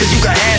Cause you got.